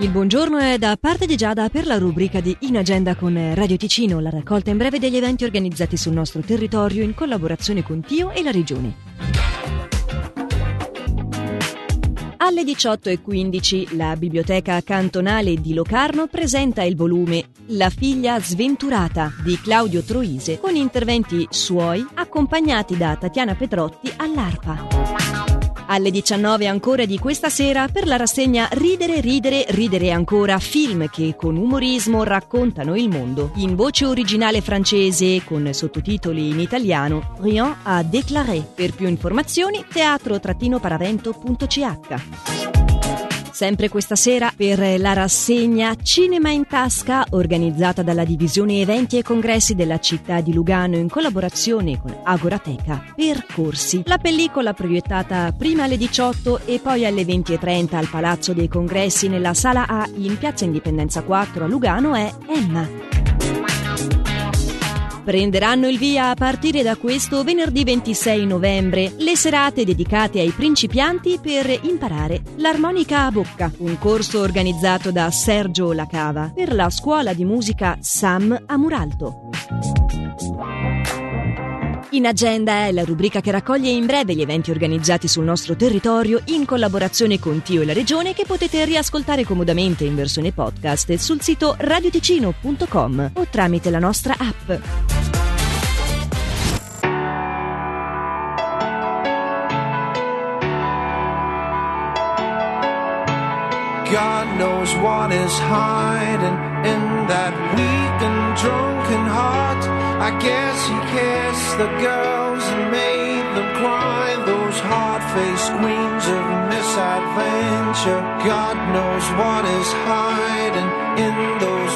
Il buongiorno è da parte di Giada per la rubrica di In Agenda con Radio Ticino, la raccolta in breve degli eventi organizzati sul nostro territorio in collaborazione con Tio e la Regione. Alle 18.15 la Biblioteca Cantonale di Locarno presenta il volume La figlia sventurata di Claudio Troise con interventi suoi accompagnati da Tatiana Petrotti all'arpa alle 19 ancora di questa sera per la rassegna Ridere, ridere, ridere ancora, film che con umorismo raccontano il mondo. In voce originale francese con sottotitoli in italiano, Rien à déclarer. Per più informazioni teatro-paravento.ch. Sempre questa sera per la rassegna Cinema in Tasca organizzata dalla divisione eventi e congressi della città di Lugano in collaborazione con Agorateca Percorsi. La pellicola proiettata prima alle 18 e poi alle 20.30 al Palazzo dei Congressi nella Sala A in Piazza Indipendenza 4 a Lugano è Emma prenderanno il via a partire da questo venerdì 26 novembre le serate dedicate ai principianti per imparare l'armonica a bocca, un corso organizzato da Sergio Lacava per la scuola di musica Sam a Muralto. In agenda è la rubrica che raccoglie in breve gli eventi organizzati sul nostro territorio in collaborazione con Tio e la Regione che potete riascoltare comodamente in versione podcast sul sito radioticino.com o tramite la nostra app. God knows what is hiding in that weak and drunken heart. I guess he kissed the girls and made them cry. Those hard-faced queens of misadventure. God knows what is hiding in those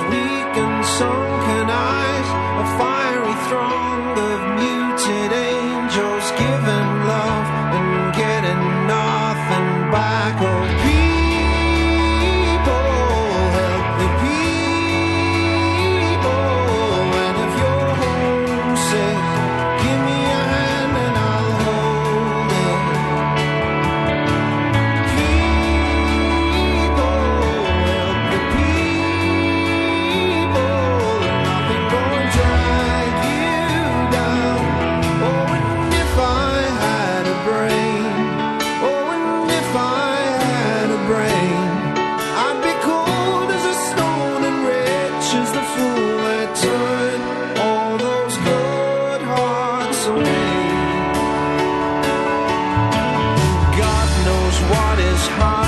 heart.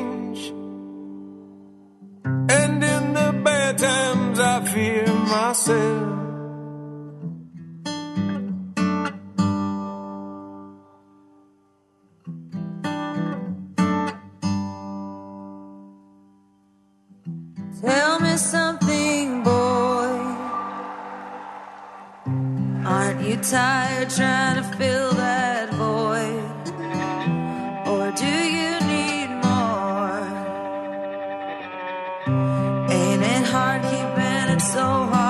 The bad times, I fear myself. Tell me something, boy. Aren't you tired trying to fill that hard keeping it so hard?